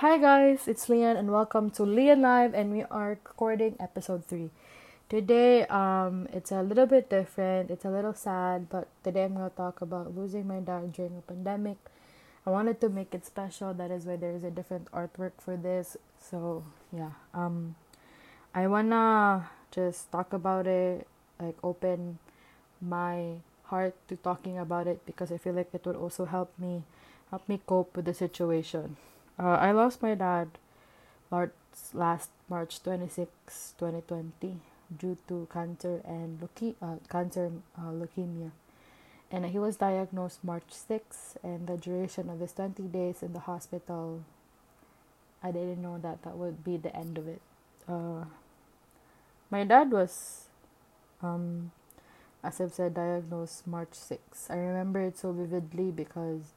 Hi guys, it's Leon and welcome to Leon Live and we are recording episode 3. Today um it's a little bit different. It's a little sad, but today I'm going to talk about losing my dad during a pandemic. I wanted to make it special. That is why there's a different artwork for this. So, yeah. Um I want to just talk about it, like open my heart to talking about it because I feel like it would also help me help me cope with the situation. Uh, I lost my dad last March 26, 2020 due to cancer and leuke- uh, cancer uh, leukemia. And he was diagnosed March 6 and the duration of his 20 days in the hospital I didn't know that that would be the end of it. Uh, my dad was um as I've said, diagnosed March 6. I remember it so vividly because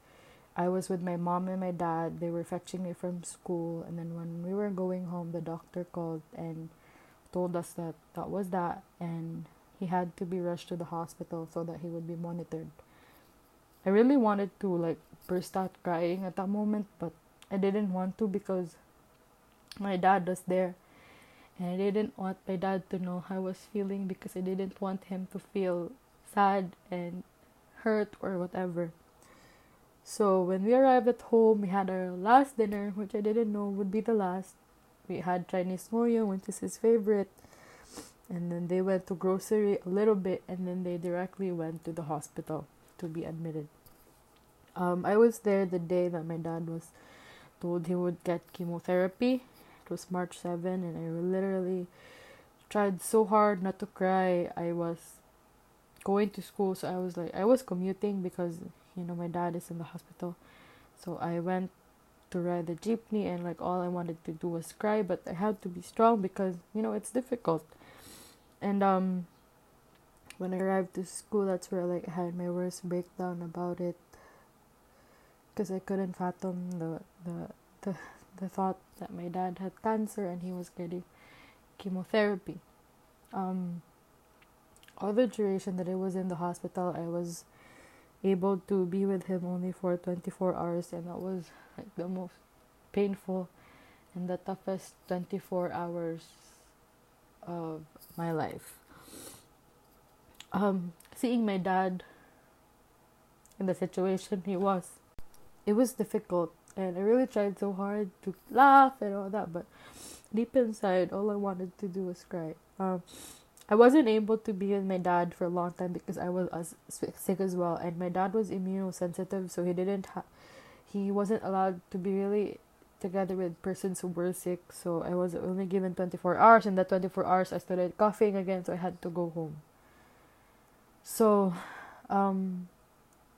I was with my mom and my dad. They were fetching me from school, and then when we were going home, the doctor called and told us that that was that, and he had to be rushed to the hospital so that he would be monitored. I really wanted to like burst out crying at that moment, but I didn't want to because my dad was there and I didn't want my dad to know how I was feeling because I didn't want him to feel sad and hurt or whatever. So when we arrived at home, we had our last dinner, which I didn't know would be the last. We had Chinese noyo, which is his favorite. And then they went to grocery a little bit and then they directly went to the hospital to be admitted. Um, I was there the day that my dad was told he would get chemotherapy It was March 7 and I literally tried so hard not to cry. I was going to school so I was like I was commuting because you know my dad is in the hospital. So I went to ride the jeepney and like all I wanted to do was cry but I had to be strong because you know it's difficult. And um when I arrived to school that's where like had my worst breakdown about it because I couldn't fathom the the the the thought that my dad had cancer and he was getting chemotherapy. Um, all the duration that I was in the hospital, I was able to be with him only for 24 hours, and that was like the most painful and the toughest 24 hours of my life. Um, seeing my dad in the situation he was, it was difficult and I really tried so hard to laugh and all that, but deep inside, all I wanted to do was cry. Um, I wasn't able to be with my dad for a long time because I was as sick as well, and my dad was immunosensitive, so he didn't have, he wasn't allowed to be really together with persons who were sick. So I was only given twenty four hours, and that twenty four hours I started coughing again, so I had to go home. So, um,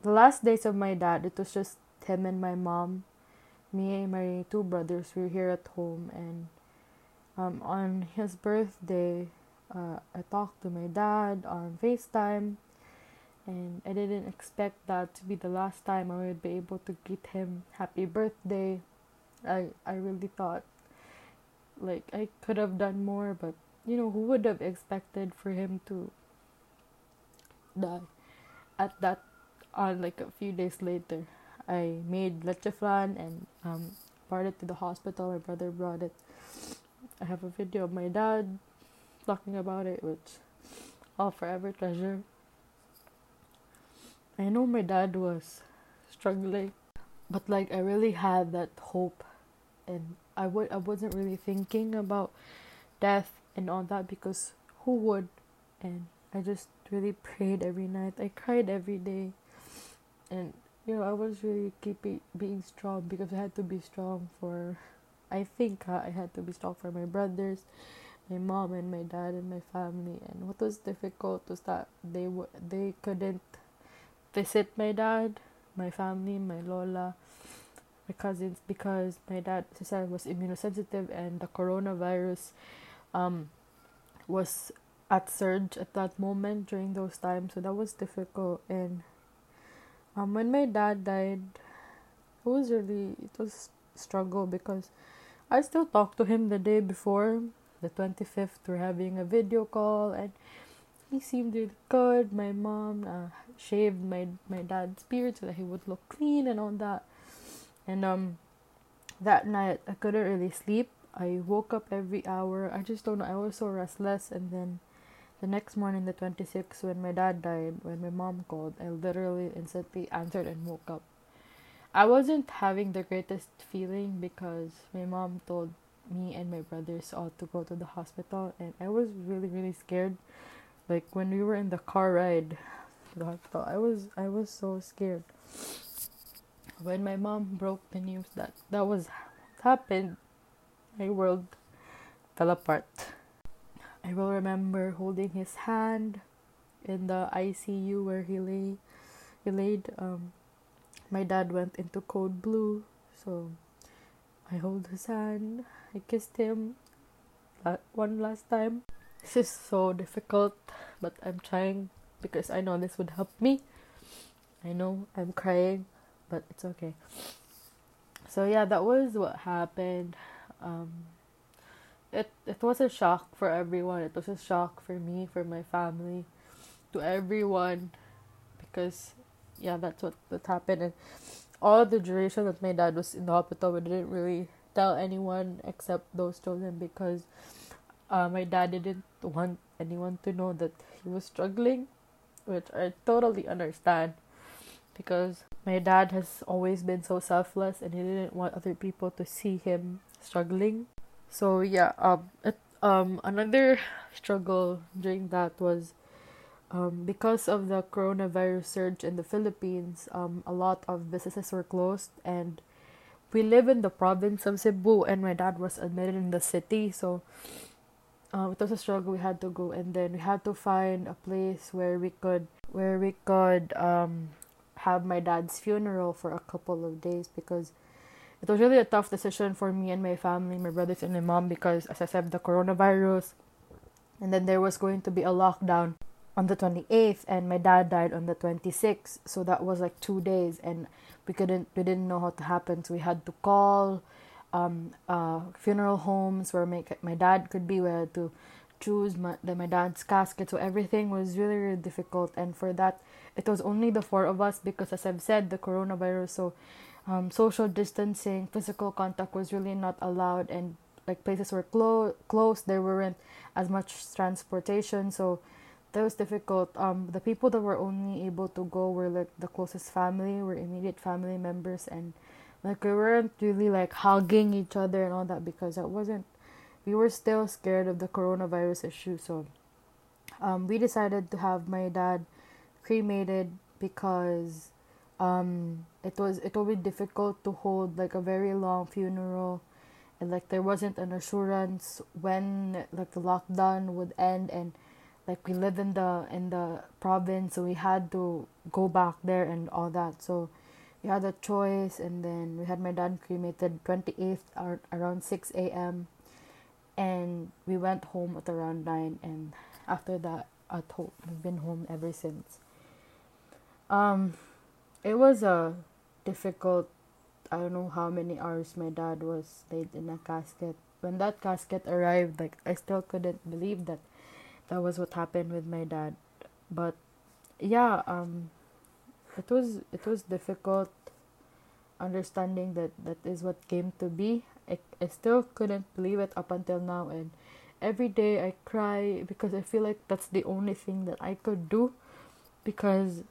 the last days of my dad, it was just him and my mom me and my two brothers were here at home and um, on his birthday uh, i talked to my dad on facetime and i didn't expect that to be the last time i would be able to greet him happy birthday i i really thought like i could have done more but you know who would have expected for him to die at that on like a few days later I made leche flan and um, brought it to the hospital. My brother brought it. I have a video of my dad talking about it, which I'll forever treasure. I know my dad was struggling, but like I really had that hope, and I would I wasn't really thinking about death and all that because who would, and I just really prayed every night. I cried every day, and you know, I was really keeping being strong because I had to be strong for. I think I had to be strong for my brothers, my mom, and my dad, and my family. And what was difficult was that they w- they couldn't visit my dad, my family, my lola, my cousins because my dad, Cesar, was immunosensitive and the coronavirus, um, was at surge at that moment during those times. So that was difficult and um, when my dad died, it was really it was struggle because I still talked to him the day before the 25th. We're having a video call and he seemed really good. My mom uh, shaved my my dad's beard so that he would look clean and all that. And um, that night I couldn't really sleep. I woke up every hour. I just don't know. I was so restless. And then the next morning, the 26th, when my dad died, when my mom called, I literally instantly answered and woke up. I wasn't having the greatest feeling because my mom told me and my brothers all to go to the hospital, and I was really, really scared. Like when we were in the car ride to the hospital, I was I was so scared. When my mom broke the news that that was happened, my world fell apart. I will remember holding his hand in the ICU where he lay. He laid. Um, my dad went into code blue, so I hold his hand. I kissed him one last time. This is so difficult, but I'm trying because I know this would help me. I know I'm crying, but it's okay. So yeah, that was what happened. Um, it it was a shock for everyone. It was a shock for me, for my family, to everyone, because yeah, that's what that happened. And all the duration that my dad was in the hospital, we didn't really tell anyone except those chosen because uh, my dad didn't want anyone to know that he was struggling, which I totally understand because my dad has always been so selfless and he didn't want other people to see him struggling. So yeah um it, um another struggle during that was um, because of the coronavirus surge in the Philippines, um, a lot of businesses were closed, and we live in the province of Cebu, and my dad was admitted in the city, so um, it was a struggle. We had to go, and then we had to find a place where we could where we could um, have my dad's funeral for a couple of days because it was really a tough decision for me and my family, my brothers and my mom, because as I said, the coronavirus, and then there was going to be a lockdown on the 28th, and my dad died on the 26th, so that was like two days, and we couldn't, we didn't know how to happen, so we had to call um, uh, funeral homes where my my dad could be, had to choose my the, my dad's casket, so everything was really really difficult, and for that, it was only the four of us because, as I've said, the coronavirus, so um, social distancing, physical contact was really not allowed, and like places were clo- closed. There weren't as much transportation, so that was difficult. Um, the people that were only able to go were like the closest family, were immediate family members, and like we weren't really like hugging each other and all that because that wasn't. We were still scared of the coronavirus issue, so um, we decided to have my dad cremated because um it was it would be difficult to hold like a very long funeral and like there wasn't an assurance when like the lockdown would end and like we live in the in the province so we had to go back there and all that. So we had a choice and then we had my dad cremated 28th around 6 a.m and we went home at around 9 and after that at home we've been home ever since. Um it was a difficult I don't know how many hours my dad was laid in a casket. When that casket arrived, like I still couldn't believe that that was what happened with my dad. But yeah, um it was it was difficult understanding that that is what came to be. I, I still couldn't believe it up until now and every day I cry because I feel like that's the only thing that I could do because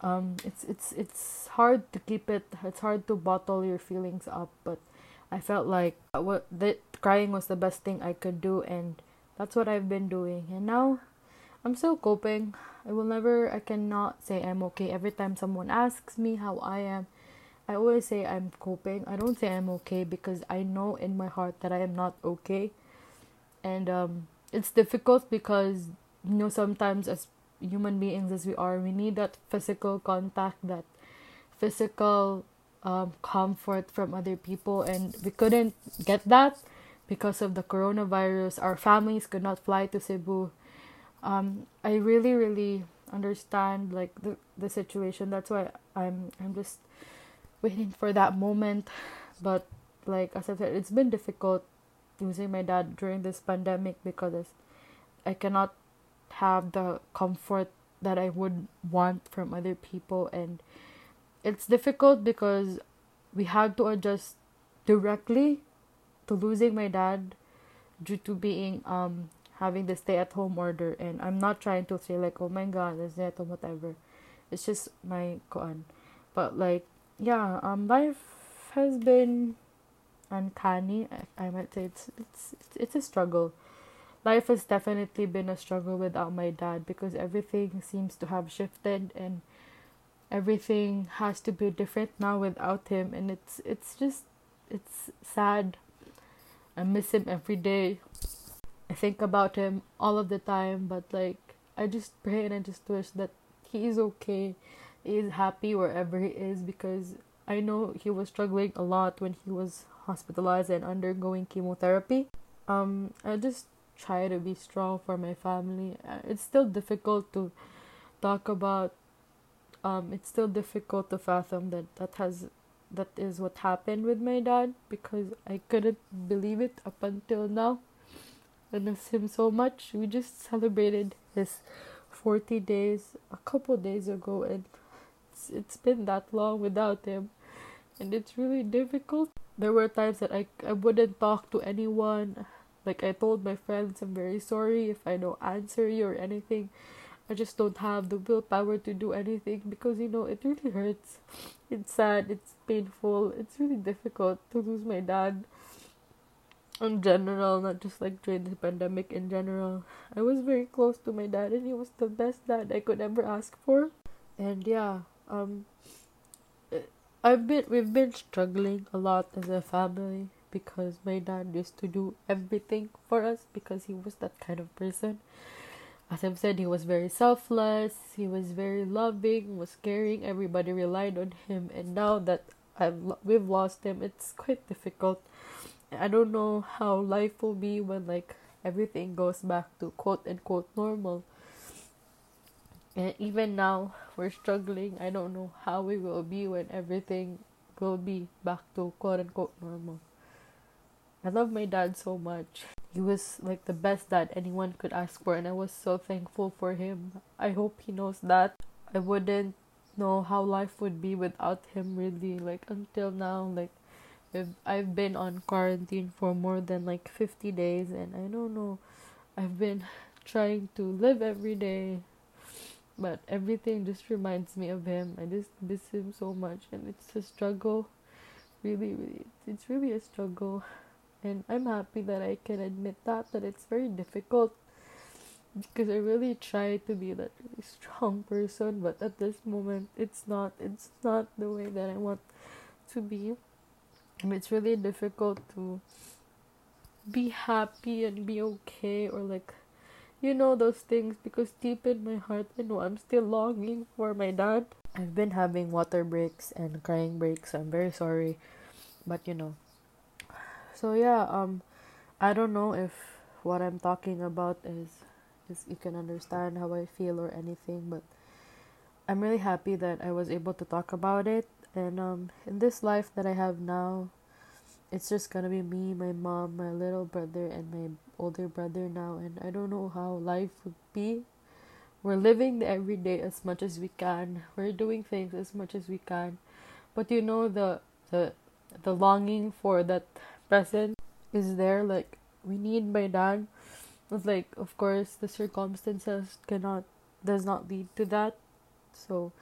um it's it's it's hard to keep it it's hard to bottle your feelings up but i felt like what that crying was the best thing i could do and that's what i've been doing. And now i'm still coping. I will never i cannot say i'm okay. Every time someone asks me how i am i always say i'm coping. I don't say i'm okay because i know in my heart that i am not okay. And um it's difficult because you know sometimes as human beings as we are, we need that physical contact, that physical um, comfort from other people, and we couldn't get that because of the coronavirus. Our families could not fly to Cebu. Um, I really, really understand like the the situation. That's why I'm I'm just waiting for that moment. But like as I said, it's been difficult losing my dad during this pandemic because I cannot have the comfort that I would want from other people and it's difficult because we had to adjust directly to losing my dad due to being um having the stay at home order and I'm not trying to say like oh my god is that or whatever. It's just my koan. But like yeah, um life has been uncanny. I, I might say it's it's it's a struggle. Life has definitely been a struggle without my dad because everything seems to have shifted and everything has to be different now without him and it's it's just it's sad. I miss him every day. I think about him all of the time, but like I just pray and I just wish that he is okay. He is happy wherever he is because I know he was struggling a lot when he was hospitalized and undergoing chemotherapy. Um, I just try to be strong for my family. Uh, it's still difficult to talk about. Um, it's still difficult to fathom that that has that is what happened with my dad because I couldn't believe it up until now. I miss him so much. We just celebrated his 40 days a couple days ago, and it's, it's been that long without him, and it's really difficult. There were times that I, I wouldn't talk to anyone. Like, I told my friends, I'm very sorry if I don't answer you or anything. I just don't have the willpower to do anything because you know it really hurts. It's sad, it's painful, it's really difficult to lose my dad in general, not just like during the pandemic in general. I was very close to my dad and he was the best dad I could ever ask for. And yeah, um I've been we've been struggling a lot as a family because my dad used to do everything for us because he was that kind of person as I've said, he was very selfless, he was very loving, was caring, everybody relied on him, and now that I've we've lost him, it's quite difficult. I don't know how life will be when like everything goes back to quote unquote normal. And even now we're struggling. I don't know how we will be when everything will be back to quote unquote normal. I love my dad so much he was like the best dad anyone could ask for and I was so thankful for him. I hope he knows that. I wouldn't know how life would be without him really like until now like I've, I've been on quarantine for more than like 50 days and I don't know I've been trying to live every day but everything just reminds me of him. I just miss him so much and it's a struggle. Really really it's really a struggle and I'm happy that I can admit that that it's very difficult because I really try to be that really strong person but at this moment it's not it's not the way that I want to be and it's really difficult to be happy and be okay or like you know those things because deep in my heart I know I'm still longing for my dad. I've been having water breaks and crying breaks. I'm very sorry. But you know, so yeah um i don't know if what i'm talking about is is you can understand how i feel or anything but i'm really happy that i was able to talk about it. And um in this life that i have now it's just gonna be me my mom my little brother and my older brother now. And i don't know how life would be. We're living the everyday as much as we can. We're doing things as much as we can. But you know the the the longing for that present is there like we need my dad. But like of course the circumstances cannot does not lead to that. So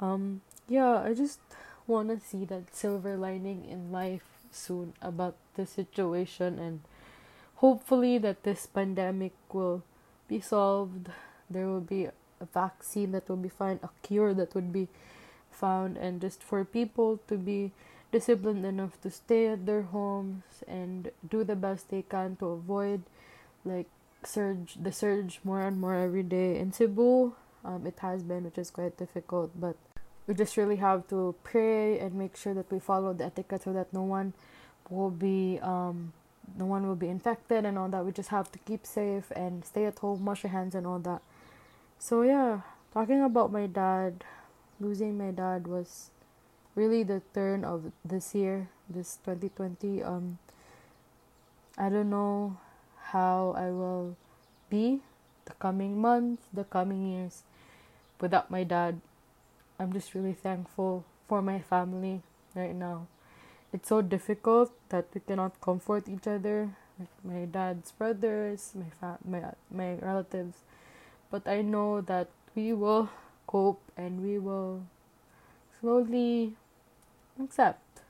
um yeah i just want to see that silver lining in life soon about the situation and hopefully that this pandemic will be solved. There will be a vaccine that will be found a cure that would be found and just for people to be disciplined enough to stay at their homes and do the best they can to avoid like surge the surge more and more every day. In Cebu um, it has been which is quite difficult but we just really have to pray and make sure that we follow the etiquette so that no one will be um no one will be infected and all that. We just have to keep safe and stay at home wash your hands and all that. So yeah talking about my dad losing my dad was really the turn of this year, this 2020. Um, I don't know how I will be the coming months, the coming years without my dad. I'm just really thankful for my family right now. it's so difficult that we cannot comfort each other like my dad's brothers my fa- my my relatives but i know that we will cope and we will slowly accept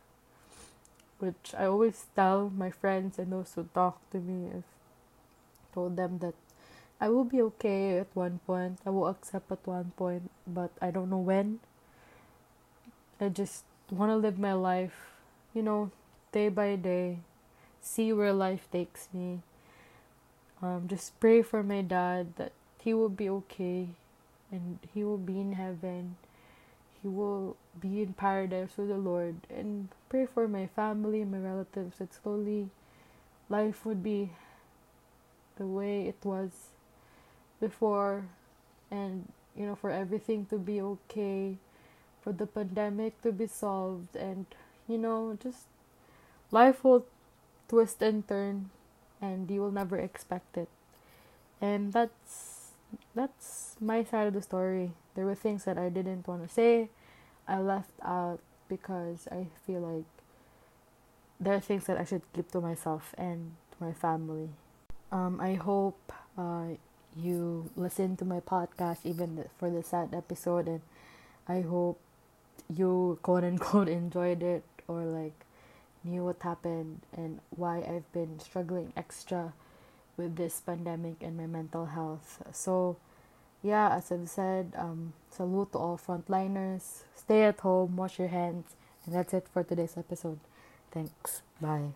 which i always tell my friends and those who talk to me if told them that i will be okay at one point i will accept at one point but i don't know when i just want to live my life you know, day by day, see where life takes me. Um, just pray for my dad that he will be okay and he will be in heaven. He will be in paradise with the Lord. And pray for my family, and my relatives, that slowly life would be the way it was before and you know for everything to be okay for the pandemic to be solved and you know, just life will twist and turn and you will never expect it. And that's that's my side of the story. There were things that I didn't want to say. I left out because I feel like there are things that I should keep to myself and to my family. Um, I hope uh, you listen to my podcast even for the sad episode, and I hope you quote unquote enjoyed it or like knew what happened and why I've been struggling extra with this pandemic and my mental health. So, yeah, as I've said, um, salute to all frontliners. Stay at home, wash your hands, and that's it for today's episode. Thanks. Bye.